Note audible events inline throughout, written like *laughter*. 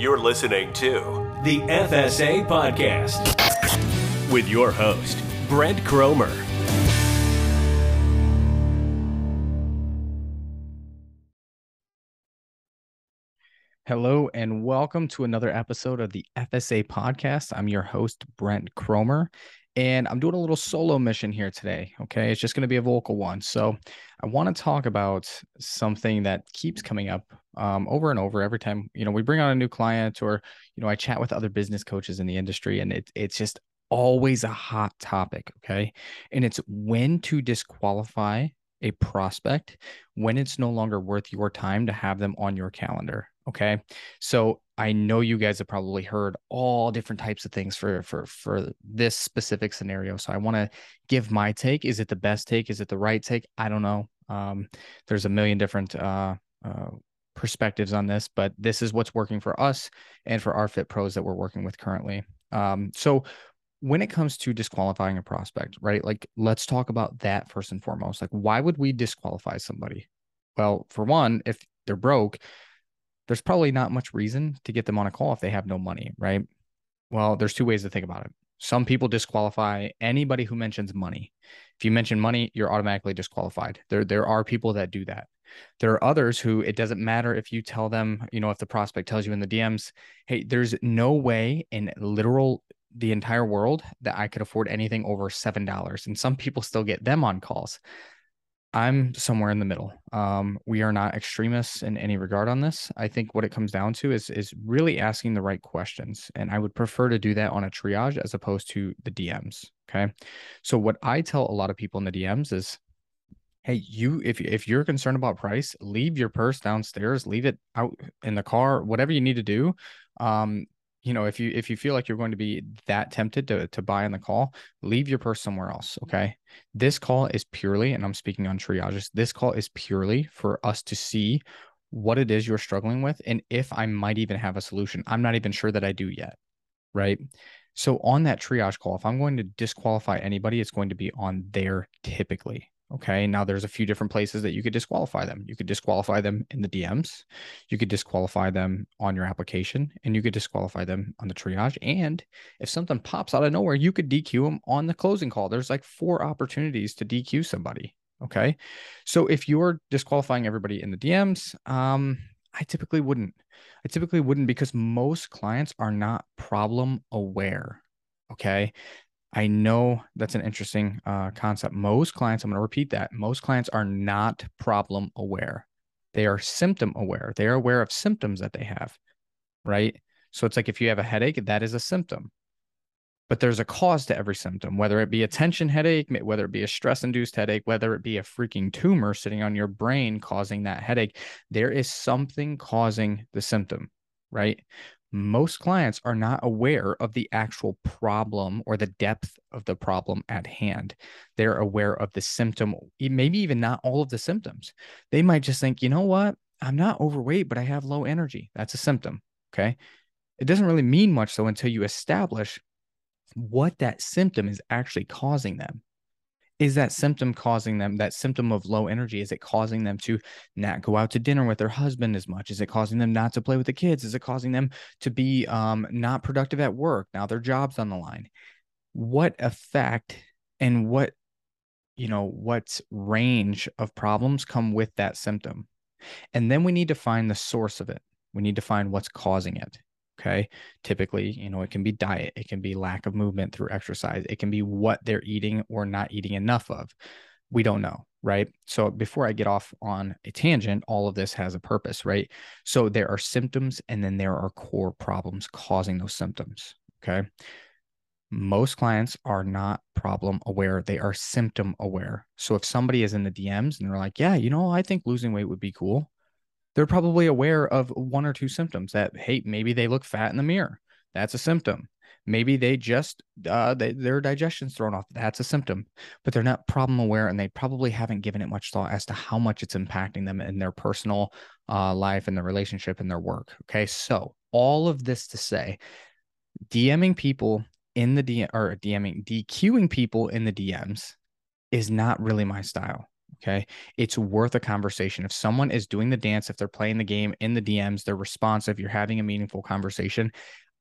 You're listening to the FSA Podcast with your host, Brent Kromer. Hello and welcome to another episode of the FSA podcast. I'm your host, Brent Kromer, and I'm doing a little solo mission here today. Okay. It's just going to be a vocal one. So I want to talk about something that keeps coming up um, over and over every time, you know, we bring on a new client or, you know, I chat with other business coaches in the industry and it, it's just always a hot topic. Okay. And it's when to disqualify a prospect when it's no longer worth your time to have them on your calendar. Okay. So I know you guys have probably heard all different types of things for for for this specific scenario. So I want to give my take. Is it the best take? Is it the right take? I don't know. Um, there's a million different uh, uh, perspectives on this, but this is what's working for us and for our fit pros that we're working with currently. Um, so when it comes to disqualifying a prospect, right? Like let's talk about that first and foremost. Like why would we disqualify somebody? Well, for one, if they're broke, there's probably not much reason to get them on a call if they have no money, right? Well, there's two ways to think about it. Some people disqualify anybody who mentions money. If you mention money, you're automatically disqualified. There, there are people that do that. There are others who it doesn't matter if you tell them, you know, if the prospect tells you in the DMs, hey, there's no way in literal the entire world that I could afford anything over seven dollars. And some people still get them on calls. I'm somewhere in the middle. Um, we are not extremists in any regard on this. I think what it comes down to is is really asking the right questions, and I would prefer to do that on a triage as opposed to the DMs. Okay, so what I tell a lot of people in the DMs is, hey, you if if you're concerned about price, leave your purse downstairs, leave it out in the car, whatever you need to do. Um, you know, if you if you feel like you're going to be that tempted to to buy on the call, leave your purse somewhere else. Okay. This call is purely, and I'm speaking on triages, this call is purely for us to see what it is you're struggling with and if I might even have a solution. I'm not even sure that I do yet. Right. So on that triage call, if I'm going to disqualify anybody, it's going to be on there typically. Okay. Now there's a few different places that you could disqualify them. You could disqualify them in the DMs. You could disqualify them on your application and you could disqualify them on the triage. And if something pops out of nowhere, you could DQ them on the closing call. There's like four opportunities to DQ somebody. Okay. So if you're disqualifying everybody in the DMs, um, I typically wouldn't. I typically wouldn't because most clients are not problem aware. Okay. I know that's an interesting uh, concept. Most clients, I'm going to repeat that, most clients are not problem aware. They are symptom aware. They are aware of symptoms that they have, right? So it's like if you have a headache, that is a symptom. But there's a cause to every symptom, whether it be a tension headache, whether it be a stress induced headache, whether it be a freaking tumor sitting on your brain causing that headache. There is something causing the symptom, right? Most clients are not aware of the actual problem or the depth of the problem at hand. They're aware of the symptom, maybe even not all of the symptoms. They might just think, you know what? I'm not overweight, but I have low energy. That's a symptom. Okay. It doesn't really mean much though until you establish what that symptom is actually causing them is that symptom causing them that symptom of low energy is it causing them to not go out to dinner with their husband as much? Is it causing them not to play with the kids? Is it causing them to be um, not productive at work now their job's on the line? What effect and what you know what range of problems come with that symptom? And then we need to find the source of it. We need to find what's causing it Okay. Typically, you know, it can be diet, it can be lack of movement through exercise, it can be what they're eating or not eating enough of. We don't know. Right. So before I get off on a tangent, all of this has a purpose. Right. So there are symptoms and then there are core problems causing those symptoms. Okay. Most clients are not problem aware, they are symptom aware. So if somebody is in the DMs and they're like, yeah, you know, I think losing weight would be cool they're probably aware of one or two symptoms that hey maybe they look fat in the mirror. That's a symptom. Maybe they just uh, they, their digestion's thrown off. That's a symptom. But they're not problem aware and they probably haven't given it much thought as to how much it's impacting them in their personal uh, life and their relationship and their work okay? So all of this to say dming people in the dm or dming dqing people in the dms is not really my style Okay. It's worth a conversation. If someone is doing the dance, if they're playing the game in the DMs, they're responsive, you're having a meaningful conversation.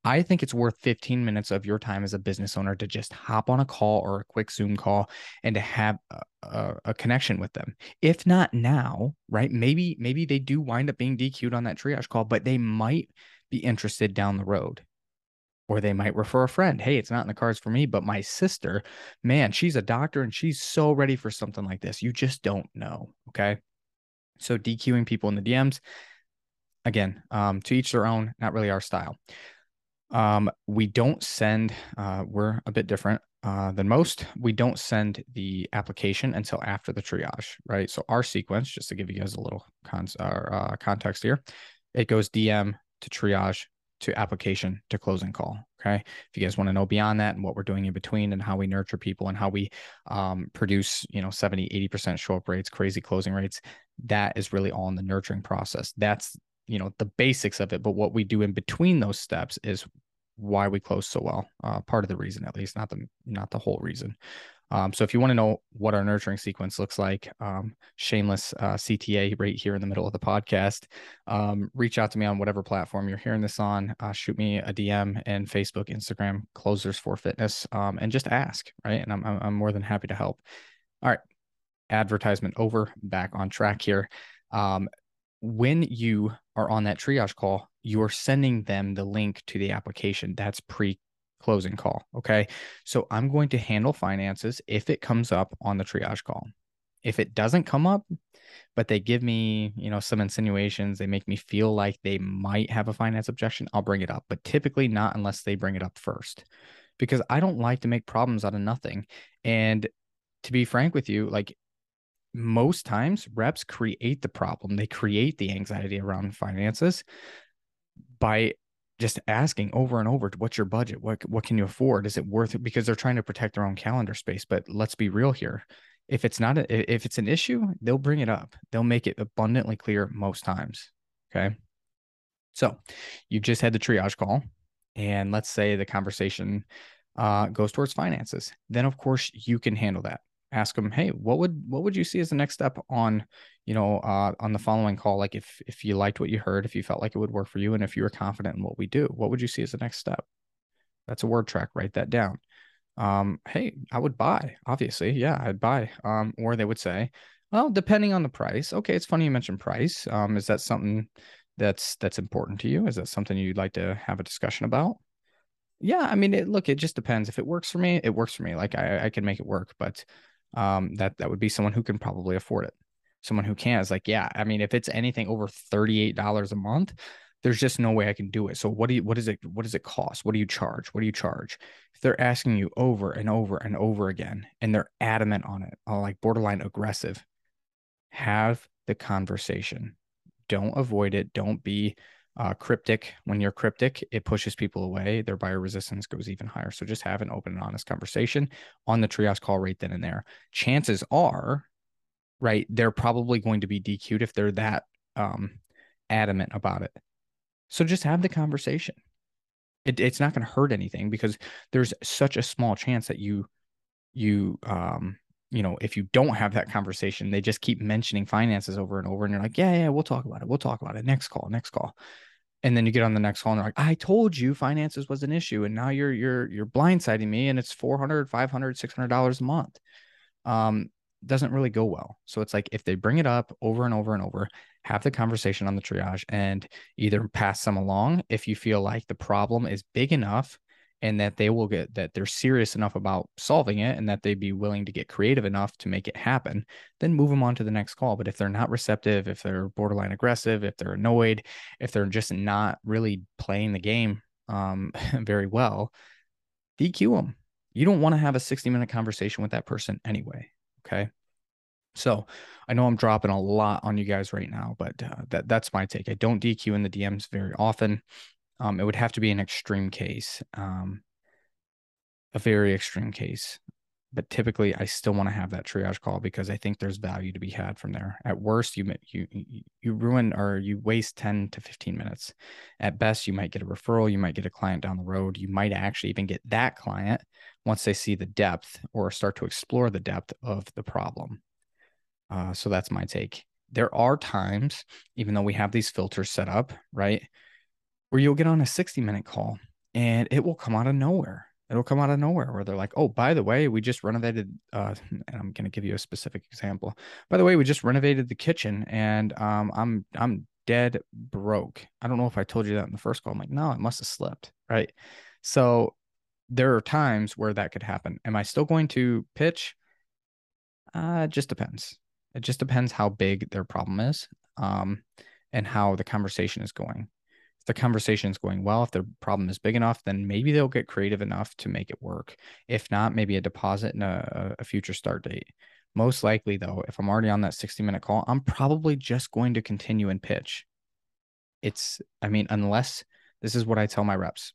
I think it's worth 15 minutes of your time as a business owner to just hop on a call or a quick Zoom call and to have a, a, a, connection with them. If not now, right? Maybe maybe they do wind up being DQ'd on that triage call, but they might be interested down the road. Or they might refer a friend. Hey, it's not in the cards for me, but my sister, man, she's a doctor and she's so ready for something like this. You just don't know. Okay. So DQing people in the DMs, again, um, to each their own, not really our style. Um, we don't send, uh, we're a bit different uh, than most. We don't send the application until after the triage, right? So our sequence, just to give you guys a little con- uh, context here, it goes DM to triage to application to closing call. Okay. If you guys want to know beyond that and what we're doing in between and how we nurture people and how we um, produce, you know, 70, 80% show up rates, crazy closing rates, that is really all in the nurturing process. That's you know the basics of it but what we do in between those steps is why we close so well uh, part of the reason at least not the not the whole reason um, so if you want to know what our nurturing sequence looks like um, shameless uh, cta right here in the middle of the podcast um, reach out to me on whatever platform you're hearing this on. Uh, shoot me a dm and facebook instagram closers for fitness um, and just ask right? And I'm, I'm more than happy to help. All right advertisement over back on track here. Um, when you are on that triage call, you're sending them the link to the application. That's pre closing call. Okay. So I'm going to handle finances if it comes up on the triage call. If it doesn't come up, but they give me, you know, some insinuations, they make me feel like they might have a finance objection, I'll bring it up, but typically not unless they bring it up first. Because I don't like to make problems out of nothing. And to be frank with you, like most times reps create the problem they create the anxiety around finances by just asking over and over what's your budget? What what can you afford? Is it worth it? Because they're trying to protect their own calendar space but let's be real here. If it's not a, if it's an issue they'll bring it up. They'll make it abundantly clear most times okay? So you've just had the triage call and let's say the conversation uh, goes towards finances. Then of course you can handle that ask them, hey, what would what would you see as the next step on, you know, uh, on the following call? Like if if you liked what you heard, if you felt like it would work for you, and if you were confident in what we do, what would you see as the next step? That's a word track. Write that down. Um, hey, I would buy. Obviously, yeah, I'd buy. Um, or they would say, well, depending on the price. Okay, it's funny you mentioned price. Um, is that something that's that's important to you? Is that something you'd like to have a discussion about? Yeah, I mean, it, look, it just depends. If it works for me, it works for me. Like I, I can make it work, but um, that that would be someone who can probably afford it. Someone who can't is like, yeah, I mean, if it's anything over $38 a month, there's just no way I can do it. So what do you what is it what does it cost? What do you charge? What do you charge? If they're asking you over and over and over again and they're adamant on it, or like borderline aggressive, have the conversation. Don't avoid it. Don't be uh, cryptic. When you're cryptic, it pushes people away. Their buyer resistance goes even higher. So just have an open and honest conversation on the triage call right then and there. Chances are, right, they're probably going to be DQ'd if they're that um, adamant about it. So just have the conversation. It, it's not going to hurt anything because there's such a small chance that you you um you know, if you don't have that conversation, they just keep mentioning finances over and over. And you're like, yeah, yeah, we'll talk about it. We'll talk about it. Next call, next call. And then you get on the next call and they're like, I told you finances was an issue. And now you're, you're, you're blindsiding me and it's 400, 500, 600 dollars a month. Um, doesn't really go well. So it's like, if they bring it up over and over and over, have the conversation on the triage and either pass them along if you feel like the problem is big enough and that they will get that they're serious enough about solving it and that they'd be willing to get creative enough to make it happen, then move them on to the next call. But if they're not receptive, if they're borderline aggressive, if they're annoyed, if they're just not really playing the game um, *laughs* very well, DQ them. You don't want to have a 60 minute conversation with that person anyway. Okay. So I know I'm dropping a lot on you guys right now, but uh, that that's my take. I don't DQ in the DMs very often. Um, it would have to be an extreme case, um, a very extreme case. But typically, I still want to have that triage call because I think there's value to be had from there. At worst, you you you ruin or you waste 10 to 15 minutes. At best, you might get a referral, you might get a client down the road. You might actually even get that client once they see the depth or start to explore the depth of the problem. Uh, so that's my take. There are times, even though we have these filters set up, right, where you'll get on a 60 minute call and it will come out of nowhere. It'll come out of nowhere where they're like, oh, by the way, we just renovated. Uh, *laughs* and I'm going to give you a specific example. By the way, we just renovated the kitchen and um, I'm, I'm dead broke. I don't know if I told you that in the first call. I'm like, no, it must have slipped. Right. So there are times where that could happen. Am I still going to pitch? Uh, it just depends. It just depends how big their problem is um, and how the conversation is going. The conversation is going well, if their problem is big enough, then maybe they'll get creative enough to make it work. If not, maybe a deposit and a, a future start date. Most likely, though, if I'm already on that 60 minute call, I'm probably just going to continue and pitch. It's, I mean, unless this is what I tell my reps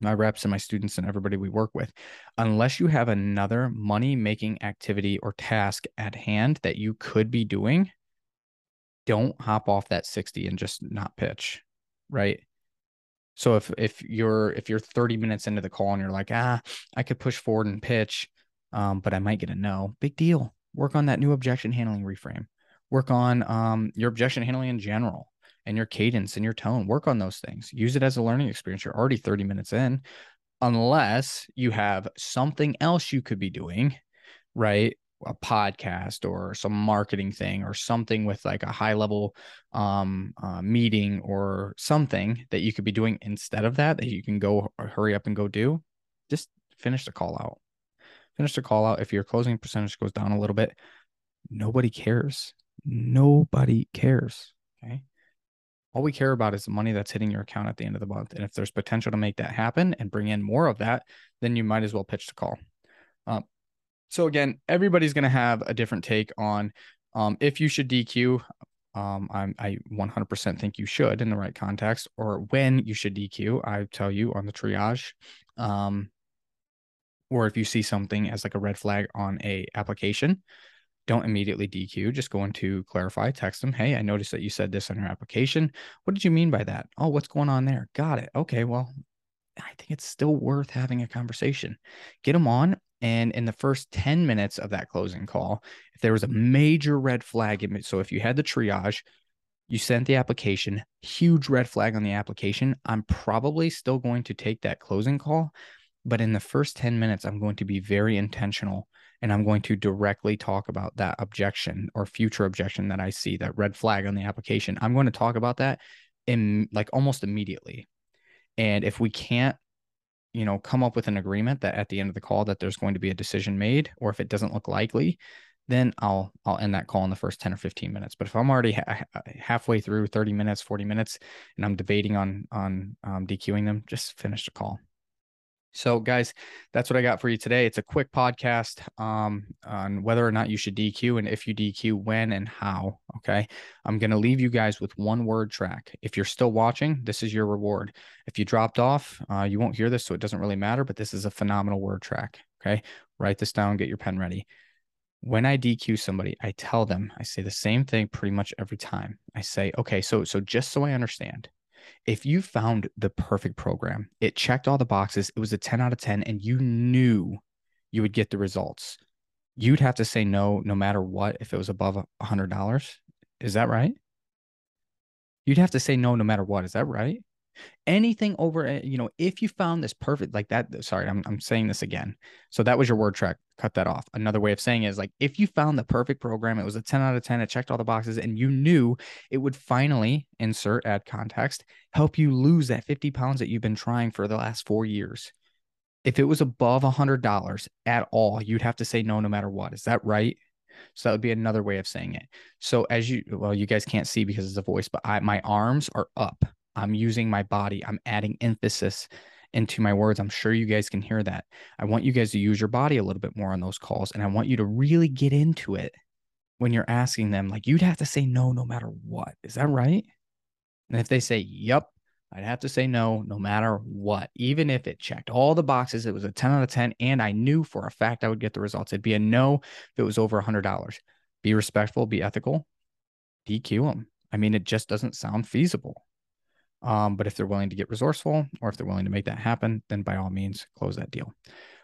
my reps and my students and everybody we work with unless you have another money making activity or task at hand that you could be doing don't hop off that 60 and just not pitch right so if if you're if you're 30 minutes into the call and you're like ah i could push forward and pitch um, but i might get a no big deal work on that new objection handling reframe work on um, your objection handling in general and your cadence and your tone. Work on those things. Use it as a learning experience. You're already 30 minutes in, unless you have something else you could be doing, right? A podcast or some marketing thing or something with like a high level um, uh, meeting or something that you could be doing instead of that, that you can go hurry up and go do. Just finish the call out. Finish the call out. If your closing percentage goes down a little bit, nobody cares. Nobody cares. Okay all we care about is the money that's hitting your account at the end of the month. And if there's potential to make that happen and bring in more of that, then you might as well pitch the call. Um, so again, everybody's going to have a different take on um, if you should DQ. Um, I'm, I 100% think you should in the right context, or when you should DQ. I tell you on the triage, um, or if you see something as like a red flag on a application, don't immediately DQ. Just go into clarify, text them. Hey, I noticed that you said this on your application. What did you mean by that? Oh, what's going on there? Got it. Okay. Well, I think it's still worth having a conversation. Get them on. And in the first 10 minutes of that closing call, if there was a mm-hmm. major red flag, in me, so if you had the triage, you sent the application, huge red flag on the application, I'm probably still going to take that closing call. But in the first 10 minutes, I'm going to be very intentional and I'm going to directly talk about that objection or future objection that I see, that red flag on the application. I'm going to talk about that in like almost immediately. And if we can't, you know, come up with an agreement that at the end of the call that there's going to be a decision made, or if it doesn't look likely, then I'll I'll end that call in the first 10 or 15 minutes. But if I'm already ha- halfway through 30 minutes, 40 minutes, and I'm debating on on um, DQing them, just finish the call. So, guys, that's what I got for you today. It's a quick podcast um, on whether or not you should DQ and if you DQ, when and how. Okay. I'm going to leave you guys with one word track. If you're still watching, this is your reward. If you dropped off, uh, you won't hear this, so it doesn't really matter, but this is a phenomenal word track. Okay. Write this down, get your pen ready. When I DQ somebody, I tell them, I say the same thing pretty much every time. I say, okay, so so just so I understand, if you found the perfect program, it checked all the boxes, it was a 10 out of 10, and you knew you would get the results, you'd have to say no, no matter what, if it was above a $100. Is that right? You'd have to say no, no matter what. Is that right? Anything over you know if you found this perfect like that sorry I'm, I'm saying this again. So that was your word track cut that off. Another way of saying is like if you found the perfect program it was a 10 out of 10 it checked all the boxes and you knew it would finally insert add context help you lose that 50 pounds that you've been trying for the last four years. If it was above a hundred dollars at all you'd have to say no no matter what. Is that right? So that would be another way of saying it. So as you well you guys can't see because it's a voice but I, my arms are up I'm using my body. I'm adding emphasis into my words. I'm sure you guys can hear that. I want you guys to use your body a little bit more on those calls. And I want you to really get into it when you're asking them. Like, you'd have to say no, no matter what. Is that right? And if they say, yep, I'd have to say no, no matter what. Even if it checked all the boxes, it was a 10 out of 10, and I knew for a fact I would get the results. It'd be a no if it was over a $100. Be respectful, be ethical, DQ them. I mean, it just doesn't sound feasible. Um, but if they're willing to get resourceful or if they're willing to make that happen, then by all means, close that deal.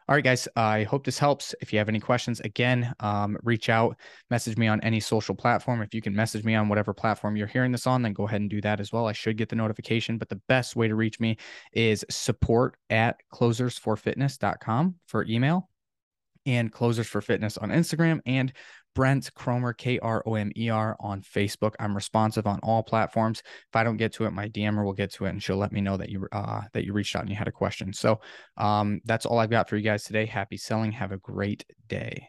All right, guys. I hope this helps. If you have any questions, again, um, reach out, message me on any social platform. If you can message me on whatever platform you're hearing this on, then go ahead and do that as well. I should get the notification, but the best way to reach me is support at closersforfitness.com for email and Closers for Fitness on Instagram and Brent Kromer, K R O M E R, on Facebook. I'm responsive on all platforms. If I don't get to it, my DMer will get to it, and she'll let me know that you uh, that you reached out and you had a question. So um, that's all I've got for you guys today. Happy selling. Have a great day.